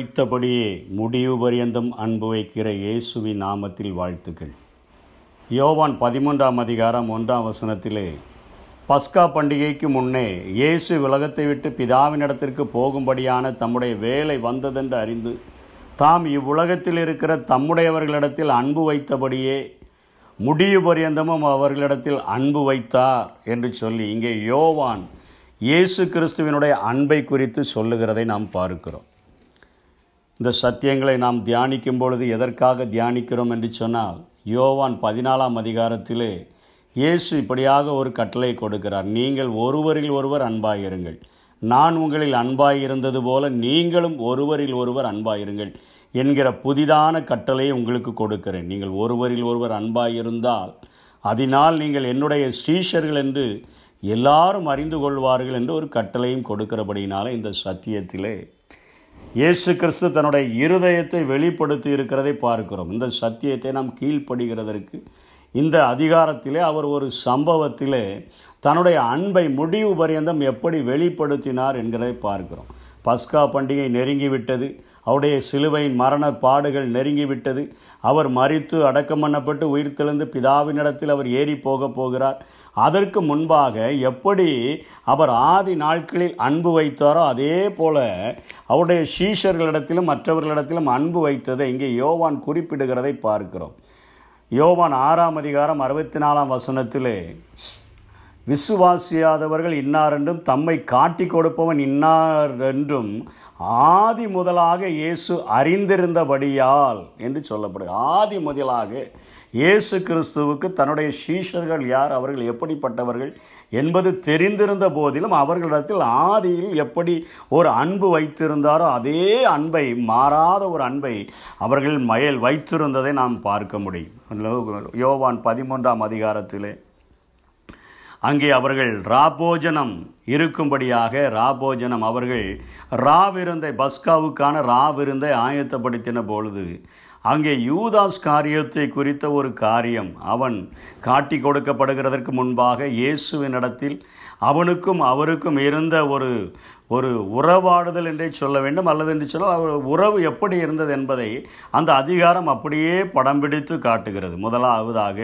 வைத்தபடியே முடிவு பரியந்தம் அன்பு வைக்கிற இயேசுவின் நாமத்தில் வாழ்த்துக்கள். யோவான் பதிமூன்றாம் அதிகாரம் ஒன்றாம் வசனத்திலே பஸ்கா பண்டிகைக்கு முன்னே இயேசு உலகத்தை விட்டு பிதாவினிடத்திற்கு போகும்படியான தம்முடைய வேலை வந்ததென்று அறிந்து தாம் இவ்வுலகத்தில் இருக்கிற தம்முடையவர்களிடத்தில் அன்பு வைத்தபடியே முடிவு பரியந்தமும் அவர்களிடத்தில் அன்பு வைத்தார் என்று சொல்லி இங்கே யோவான் இயேசு கிறிஸ்துவினுடைய அன்பை குறித்து சொல்லுகிறதை நாம் பார்க்கிறோம். இந்த சத்தியங்களை நாம் தியானிக்கும் பொழுது எதற்காக தியானிக்கிறோம் என்று சொன்னால் யோவான் பதினாலாம் அதிகாரத்திலே இயேசு இப்படியாக ஒரு கட்டளை கொடுக்கிறார். நீங்கள் ஒருவரில் ஒருவர் அன்பாயிருங்கள். நான் உங்களில் அன்பாயிருந்தது போல நீங்களும் ஒருவரில் ஒருவர் அன்பாயிருங்கள் என்கிற புதிதான கட்டளையை உங்களுக்கு கொடுக்கிறேன். நீங்கள் ஒருவரில் ஒருவர் அன்பாயிருந்தால் அதனால் நீங்கள் என்னுடைய சீஷர்கள் என்று எல்லாரும் அறிந்து கொள்வார்கள் என்று ஒரு கட்டளையும் கொடுக்கிறபடினால இந்த சத்தியத்திலே இயேசு கிறிஸ்து தன்னுடைய இருதயத்தை வெளிப்படுத்தி இருக்கிறதை பார்க்கிறோம். இந்த சத்தியத்தை நாம் கீழ்ப்படுகிறதற்கு இந்த அதிகாரத்திலே அவர் ஒரு சம்பவத்திலே தன்னுடைய அன்பை முடிவு பரியந்தம் எப்படி வெளிப்படுத்தினார் என்கிறதை பார்க்கிறோம். பஸ்கா பண்டிகை நெருங்கிவிட்டது. அவருடைய சிலுவையின் மரண பாடுகள் நெருங்கிவிட்டது. அவர் மறித்து அடக்கம் பண்ணப்பட்டு உயிர் தெழுந்து பிதாவினிடத்தில் அவர் ஏறி போக போகிறார். அதற்கு முன்பாக எப்படி அவர் ஆதி நாட்களில் அன்பு வைத்தாரோ அதே போல அவருடைய சீஷர்களிடத்திலும் மற்றவர்களிடத்திலும் அன்பு வைத்ததை இங்கே யோவான் குறிப்பிடுகிறதை பார்க்கிறோம். யோவான் ஆறாம் அதிகாரம் அறுபத்தி நாலாம் வசனத்திலே விசுவாசியாதவர்கள் இன்னார் என்றும் தம்மை காட்டி கொடுப்பவன் இன்னார் என்றும் ஆதி முதலாக இயேசு அறிந்திருந்தபடியால் என்று சொல்லப்படுது ஆதி முதலாக இயேசு கிறிஸ்துவுக்கு தன்னுடைய சீஷர்கள் யார் அவர்கள் எப்படிப்பட்டவர்கள் என்பது தெரிந்திருந்த போதிலும் அவர்களிடத்தில் ஆதியில் எப்படி ஒரு அன்பு வைத்திருந்தாரோ அதே அன்பை மாறாத ஒரு அன்பை அவர்கள் மயல் வைத்திருந்ததை நாம் பார்க்க முடியும். யோவான் பதிமூன்றாம் அதிகாரத்திலே அங்கே அவர்கள் ராபோஜனம் இருக்கும்படியாக ராபோஜனம் அவர்கள் ராவிருந்தை பஸ்காவுக்கான ராவிருந்தை ஆயத்தப்படுத்தின பொழுது அங்கே யூதாஸ் காரியத்தை குறித்த ஒரு காரியம் அவன் காட்டி கொடுக்கப்படுகிறதற்கு முன்பாக இயேசுவினிடத்தில் அவனுக்கும் அவருக்கும் இருந்த ஒரு ஒரு உறவாடுதல் என்றே சொல்ல வேண்டும். அல்லது என்று சொல்ல அவர் உறவு எப்படி இருந்தது என்பதை அந்த அதிகாரம் அப்படியே படம் பிடித்து காட்டுகிறது. முதலாவதாக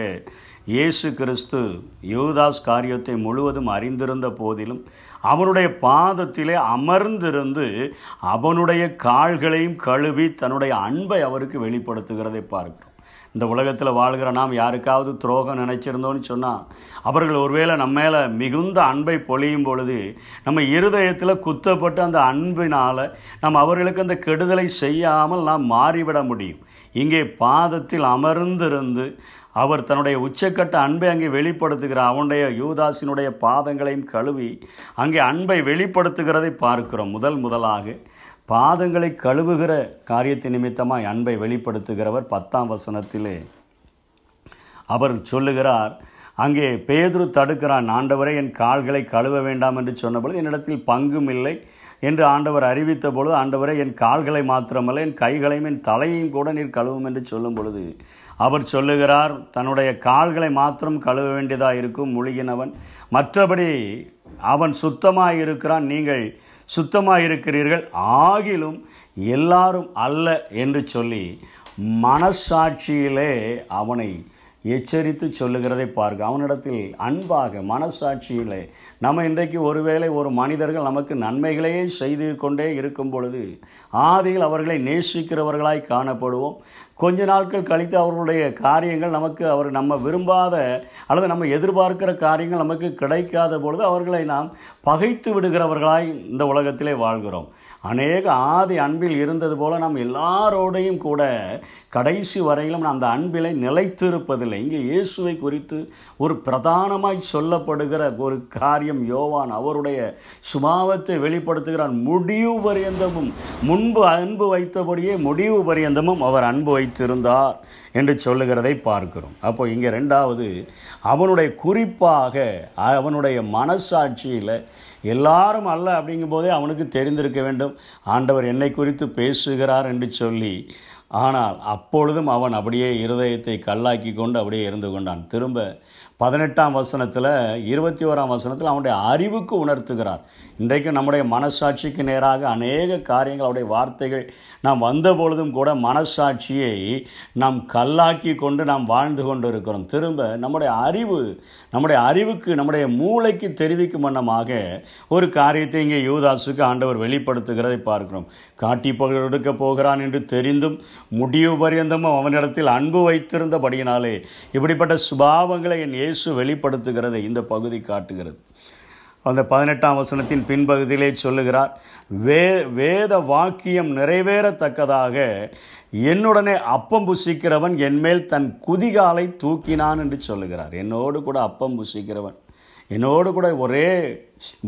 இயேசு கிறிஸ்து யூதாஸ் காரியத்தை முழுவதும் அறிந்திருந்த போதிலும் அவனுடைய பாதத்திலே அமர்ந்திருந்து அவனுடைய கால்களையும் கழுவி தன்னுடைய அன்பை அவருக்கு வெளிப்படுத்துகிறதை பார்க்கிறோம். இந்த உலகத்தில் வாழ்கிற நாம் யாருக்காவது துரோகம் நினைச்சிருந்தோன்னு சொன்னால் அவர்கள் ஒருவேளை நம்ம மேலே மிகுந்த அன்பை பொழியும் பொழுது நம்ம இருதயத்தில் குத்தப்பட்டு அந்த அன்பினால் நம்ம அவர்களுக்கு அந்த கெடுதலை செய்யாமல் நாம் மாறிவிட முடியும். இங்கே பாதத்தில் அமர்ந்திருந்து அவர் தன்னுடைய உச்சக்கட்ட அன்பை அங்கே வெளிப்படுத்துகிறார். அவனுடைய யூதாசினுடைய பாதங்களையும் கழுவி அங்கே அன்பை வெளிப்படுத்துகிறதை பார்க்கிறோம். முதல் முதலாக பாதங்களை கழுவுகிற காரியத்தின் நிமித்தமாக அன்பை வெளிப்படுத்துகிறவர் பத்தாம் வசனத்திலே அவர் சொல்லுகிறார் அங்கே பேதுரு தடுக்கிறான். ஆண்டவரை என் கால்களை கழுவ வேண்டாம் என்று சொன்னபொழுது என்னிடத்தில் பங்கும் இல்லை. என்று ஆண்டவர் அறிவித்த பொழுது ஆண்டவரை என் கால்களை மாத்திரமல்ல என் கைகளையும் என் தலையையும் கூட நீர் கழுவும் என்று சொல்லும் பொழுது அவர் சொல்லுகிறார் தன்னுடைய கால்களை மாத்திரம் கழுவ வேண்டியதாக இருக்கும் முழுகினவன். மற்றபடி அவன் சுத்தமாக இருக்கிறான் நீங்கள் சுத்தமாக இருக்கிறீர்கள் ஆகிலும் எல்லாரும் அல்ல என்று சொல்லி மனசாட்சியிலே அவனை எச்சரித்து சொல்லுகிறதை பார்க்க அவனிடத்தில் அன்பாக மனசாட்சியிலே நம்ம இன்றைக்கு ஒருவேளை ஒரு மனிதர்கள் நமக்கு நன்மைகளையே செய்து கொண்டே இருக்கும் பொழுது ஆதியில் அவர்களை நேசிக்கிறவர்களாய் காணப்படுவோம். கொஞ்ச நாட்கள் கழித்து அவர்களுடைய காரியங்கள் நமக்கு அவர் நம்ம விரும்பாத அல்லது நம்ம எதிர்பார்க்கிற காரியங்கள் நமக்கு கிடைக்காத பொழுது அவர்களை நாம் பகைத்து விடுகிறவர்களாய் இந்த உலகத்திலே வாழ்கிறோம். அநேக ஆதி அன்பில் இருந்தது போல நாம் எல்லாரோடையும் கூட கடைசி வரையிலும் அந்த அன்பிலை நிலைத்திருப்பதில்லை. இங்கே இயேசுவை குறித்து ஒரு பிரதானமாய் சொல்லப்படுகிற ஒரு காரியம் யோவான் அவருடைய சுபாவத்தை வெளிப்படுத்துகிறான். முடிவு பரியந்தமும் முன்பு அன்பு வைத்தபடியே முடிவு பரியந்தமும் அவர் அன்பு வைத்திருந்தார். என்று சொல்லுகிறதை பார்க்கிறோம். அப்போ இங்கே ரெண்டாவது அவனுடைய குறிப்பாக அவனுடைய மனசாட்சியில் எல்லாரும் அல்ல அப்படிங்கும் போதே அவனுக்கு தெரிந்திருக்க வேண்டும். ஆண்டவர் என்னை குறித்து பேசுகிறார் என்று சொல்லி ஆனால் அப்பொழுதும் அவன் அப்படியே இருதயத்தை கல்லாக்கி கொண்டு அப்படியே இருந்து கொண்டான். திரும்ப பதினெட்டாம் வசனத்தில் இருபத்தி ஓராம் வசனத்தில் அவனுடைய அறிவுக்கு உணர்த்துகிறார். இன்றைக்கு நம்முடைய மனசாட்சிக்கு நேராக அநேக காரியங்கள் அவருடைய வார்த்தைகள் நாம் வந்த பொழுதும் கூட மனசாட்சியை நாம் கல்லாக்கி கொண்டு நாம் வாழ்ந்து கொண்டு இருக்கிறோம் திரும்ப நம்முடைய அறிவு நம்முடைய அறிவுக்கு நம்முடைய மூளைக்கு தெரிவிக்கும் வண்ணமாக ஒரு காரியத்தை இங்கே யூதாசுக்கு ஆண்டவர் வெளிப்படுத்துகிறதை பார்க்கிறோம். காட்டி எடுக்க போகிறான் என்று தெரிந்தும் முடிவு பரியந்தமும் அவனிடத்தில் அன்பு வைத்திருந்தபடியினாலே இப்படிப்பட்ட சுபாவங்களை என் இயேசு வெளிப்படுத்துகிறதை இந்த பகுதி காட்டுகிறது. அந்த பதினெட்டாம் வசனத்தின் பின்பகுதியிலே சொல்லுகிறார் வே வேத வாக்கியம் நிறைவேறத்தக்கதாக என்னுடனே அப்பம் புசிக்கிறவன் என்மேல் தன் குதிகாலை தூக்கினான் என்று சொல்லுகிறார். என்னோடு கூட அப்பம் புசிக்கிறவன் என்னோடு கூட ஒரே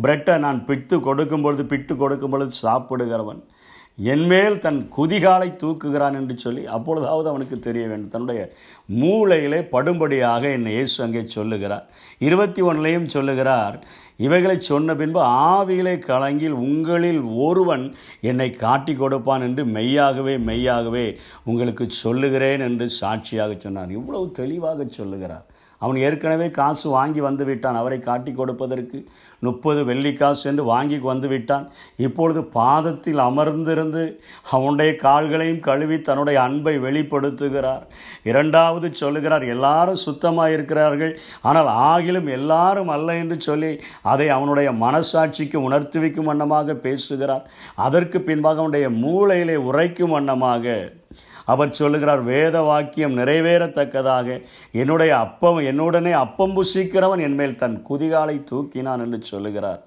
பிரெட்டை நான் பிட்டு கொடுக்கும் பொழுது பிட்டு கொடுக்கும் பொழுது சாப்பிடுகிறவன் என்மேல் தன் குதிகாலை தூக்குகிறான் என்று சொல்லி அப்பொழுதாவது அவனுக்கு தெரிய வேண்டும். தன்னுடைய மூளையிலே படும்படியாக என்னை இயேசு அங்கே சொல்லுகிறார். இருபத்தி ஒன்றுலையும் சொல்லுகிறார் இவைகளை சொன்ன பின்பு ஆவிகளை கலங்கில் உங்களில் ஒருவன் என்னை காட்டி கொடுப்பான் என்று மெய்யாகவே மெய்யாகவே உங்களுக்கு சொல்லுகிறேன் என்று சாட்சியாக சொன்னார். இவ்வளவு தெளிவாக சொல்லுகிறார். அவன் ஏற்கனவே காசு வாங்கி வந்து விட்டான். அவரை காட்டி கொடுப்பதற்கு முப்பது வெள்ளிக்காசு என்று வாங்கி வந்து விட்டான் இப்பொழுது பாதத்தில் அமர்ந்திருந்து அவனுடைய கால்களையும் கழுவி தன்னுடைய அன்பை வெளிப்படுத்துகிறார். இரண்டாவது சொல்லுகிறார் எல்லாரும் சுத்தமாக இருக்கிறார்கள் ஆனால் ஆகிலும் எல்லாரும் அல்ல என்று சொல்லி அதை அவனுடைய மனசாட்சிக்கு உணர்த்தி வைக்கும் வண்ணமாக பேசுகிறார். அதற்கு பின்பாக அவனுடைய மூளையிலே உரைக்கும் வண்ணமாக அவர் சொல்லுகிறார் வேத வாக்கியம் நிறைவேறத்தக்கதாக. என்னுடைய அப்பம் என்னுடனே அப்பம் புசிக்கிறவன் என்மேல் தன் குதிகாலை தூக்கினான் என்று சொல்லுகிறார்.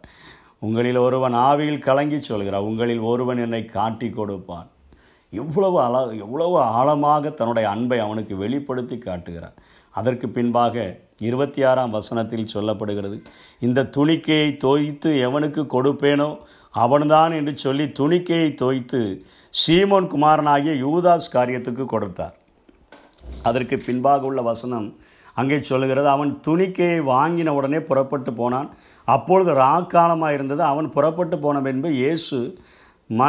உங்களில் ஒருவன் ஆவியில் கலங்கி சொல்கிறார் உங்களில் ஒருவன் என்னை காட்டி கொடுப்பான். எவ்வளவு அழ எவ்வளவு ஆழமாக தன்னுடைய அன்பை அவனுக்கு வெளிப்படுத்தி காட்டுகிறார். அதற்கு பின்பாக இருபத்தி ஆறாம் வசனத்தில் சொல்லப்படுகிறது இந்த துணிக்கையை தோய்த்து எவனுக்கு கொடுப்பேனோ அவன்தான் என்று சொல்லி துணிக்கையை தோய்த்து சீமோன் குமாரனாகிய யூதாஸ் காரியத்துக்கு கொடுத்தார். அதற்கு பின்பாக உள்ள வசனம் அங்கே சொல்லுகிறது அவன் துணிக்கையை வாங்கின உடனே புறப்பட்டு போனான். அப்பொழுது ராக்காலமாக இருந்தது. அவன் புறப்பட்டு போன பின்பு இயேசு ம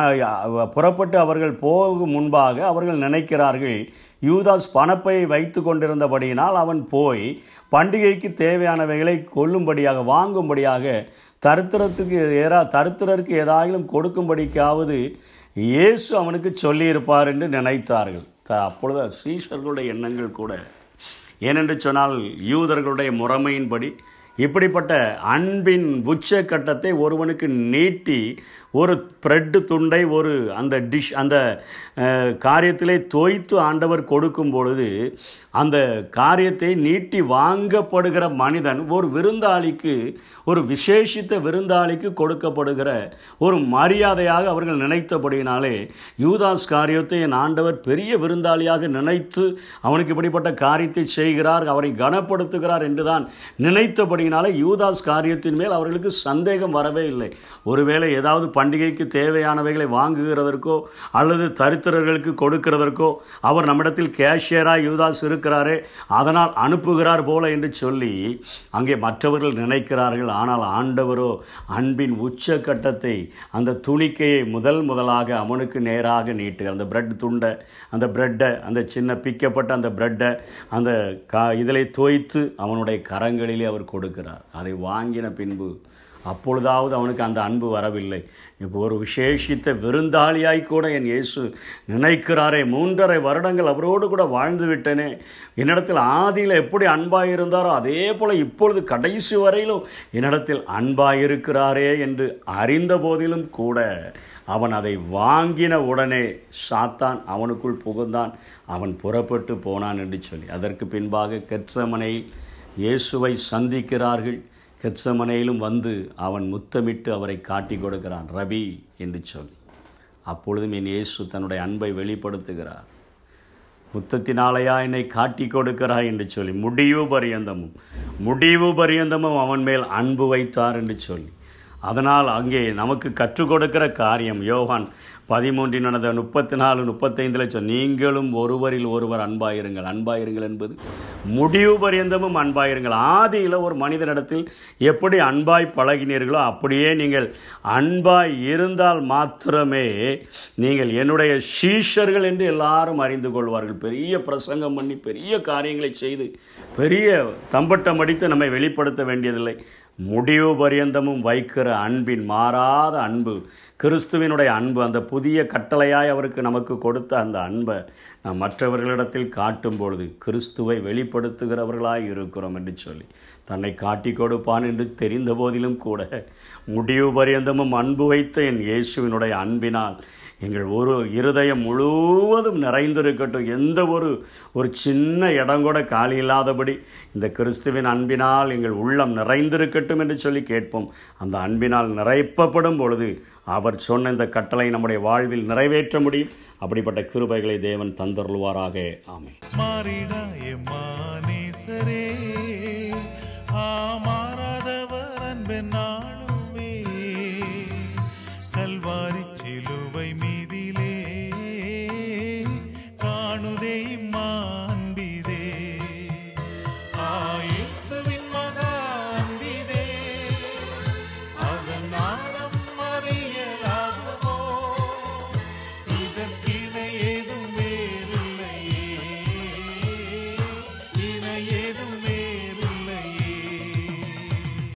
புறப்பட்டு அவர்கள் போகும் முன்பாக அவர்கள் நினைக்கிறார்கள் யூதாஸ் பணப்பையை வைத்து கொண்டிருந்தபடியினால் அவன் போய் பண்டிகைக்கு தேவையானவைகளை கொல்லும்படியாக வாங்கும்படியாக தருத்திரத்துக்கு ஏறா தருத்திரருக்கு ஏதாயிலும் கொடுக்கும்படிக்காவது இயேசு அவனுக்கு சொல்லியிருப்பார் என்று நினைத்தார்கள். த அப்பொழுது சீஷர்களுடைய எண்ணங்கள் கூட. ஏனென்று சொன்னால் யூதர்களுடைய முறைமையின்படி இப்படிப்பட்ட அன்பின் உச்சக்கட்டத்தை ஒருவனுக்கு நீட்டி ஒரு ப்ரெட்டு துண்டை ஒரு அந்த டிஷ் அந்த காரியத்திலே தோய்த்து ஆண்டவர் கொடுக்கும் பொழுது அந்த காரியத்தை நீட்டி வாங்கப்படுகிற மனிதன் ஒரு விருந்தாளிக்கு ஒரு விசேஷித்த விருந்தாளிக்கு கொடுக்கப்படுகிற ஒரு மரியாதையாக அவர்கள் நினைத்தபடியினாலே யூதாஸ் காரியத்தை என் ஆண்டவர் பெரிய விருந்தாளியாக நினைத்து அவனுக்கு இப்படிப்பட்ட காரியத்தை செய்கிறார் அவரை கனப்படுத்துகிறார் என்றுதான் நினைத்தபடியினாலே யூதாஸ் காரியத்தின் மேல் அவர்களுக்கு சந்தேகம் வரவே இல்லை. ஒருவேளை ஏதாவது பண்டிகைக்கு தேவையானவைகளை வாங்குகிறதற்கோ அல்லது தரித்திரர்களுக்கு கொடுக்கிறதற்கோ அவர் நம்மிடத்தில் கேஷியராக யூதாஸ் இருக்கிறாரே அதனால் அனுப்புகிறார் போல என்று சொல்லி அங்கே மற்றவர்கள் நினைக்கிறார்கள். ஆனால் ஆண்டவரோ அன்பின் உச்ச கட்டத்தை அந்த துணிக்கையை முதல் முதலாக அவனுக்கு நேராக நீட்டு. அந்த பிரெட் துண்டை அந்த பிரெட்டை அந்த சின்ன பிக்கப்பட்ட அந்த பிரெட்டை அந்த கா இதில் தோய்த்து அவனுடைய கரங்களிலே அவர் கொடுக்கிறார் அதை வாங்கின பின்பு அப்பொழுதாவது அவனுக்கு அந்த அன்பு வரவில்லை. இப்போ ஒரு விசேஷித்த விருந்தாளியாய் கூட என் இயேசு நினைக்கிறாரே மூன்றரை வருடங்கள் அவரோடு கூட வாழ்ந்து விட்டேனே. என்னிடத்தில் ஆதியில் எப்படி அன்பாக இருந்தாரோ அதே போல் இப்பொழுது கடைசி வரையிலும் என்னிடத்தில் அன்பாக இருக்கிறாரே என்று அறிந்த போதிலும் கூட அவன் அதை வாங்கின உடனே சாத்தான் அவனுக்குள் புகுந்தான். அவன் புறப்பட்டு போனான் என்று சொல்லி. அதற்கு பின்பாக கெட்சமனையில் இயேசுவை சந்திக்கிறார்கள். கெட்சமனையிலும் வந்து அவன் முத்தமிட்டு அவரை காட்டி கொடுக்கிறான். ரபி என்று சொல்லி. அப்பொழுதும் என் இயேசு தன்னுடைய அன்பை வெளிப்படுத்துகிறார். முத்தத்தினாலையா என்னை காட்டி கொடுக்கிறாய் என்று சொல்லி. முடிவு பரியந்தமும். முடிவு பரியந்தமும் அவன் மேல் அன்பு வைத்தார் என்று சொல்லி. அதனால் அங்கே நமக்கு கற்றுக் கொடுக்கிற காரியம். யோகான் பதிமூன்றின் நடந்த முப்பத்தி நாலு முப்பத்தைந்தில் சொல் நீங்களும் ஒருவரில் ஒருவர் அன்பாயிருங்கள். அன்பாயிருங்கள் என்பது முடிவு பரியந்தமும் அன்பாயிருங்கள். ஆதியில் ஒரு மனிதனிடத்தில் எப்படி அன்பாய் பழகினீர்களோ அப்படியே நீங்கள் அன்பாய் இருந்தால் மாத்திரமே நீங்கள் என்னுடைய சீஷர்கள் என்று எல்லாரும் அறிந்து கொள்வார்கள். பெரிய பிரசங்கம் பண்ணி பெரிய காரியங்களை செய்து பெரிய தம்பட்டம் அடித்து நம்மை வெளிப்படுத்த வேண்டியதில்லை. முடிவு பரியந்தமும் வைக்கிற அன்பின் மாறாத அன்பு கிறிஸ்துவினுடைய அன்பு அந்த புதிய கட்டளையாய் அவருக்கு நமக்கு கொடுத்த அந்த அன்பை நாம் மற்றவர்களிடத்தில் காட்டும் பொழுது கிறிஸ்துவை வெளிப்படுத்துகிறவர்களாய் இருக்கிறோம் என்று சொல்லி தன்னை காட்டி கொடுப்பான் என்று தெரிந்த போதிலும் கூட முடிவு பரியந்தமும் அன்பு வைத்த என் இயேசுவினுடைய அன்பினால் எங்கள் ஒரு இருதயம் முழுவதும் நிறைந்திருக்கட்டும். எந்த ஒரு ஒரு சின்ன இடம் கூட காலி இல்லாதபடி இந்த கிறிஸ்துவின் அன்பினால் எங்கள் உள்ளம் நிறைந்திருக்கட்டும் என்று சொல்லி கேட்போம். அந்த அன்பினால் நிறைப்பப்படும் பொழுது அவர் சொன்ன இந்த கட்டளை நம்முடைய வாழ்வில் நிறைவேற்ற முடியும். அப்படிப்பட்ட கிருபைகளை தேவன் தந்தருள்வாராக. ஆமை மாறாதவர் அன்பினால்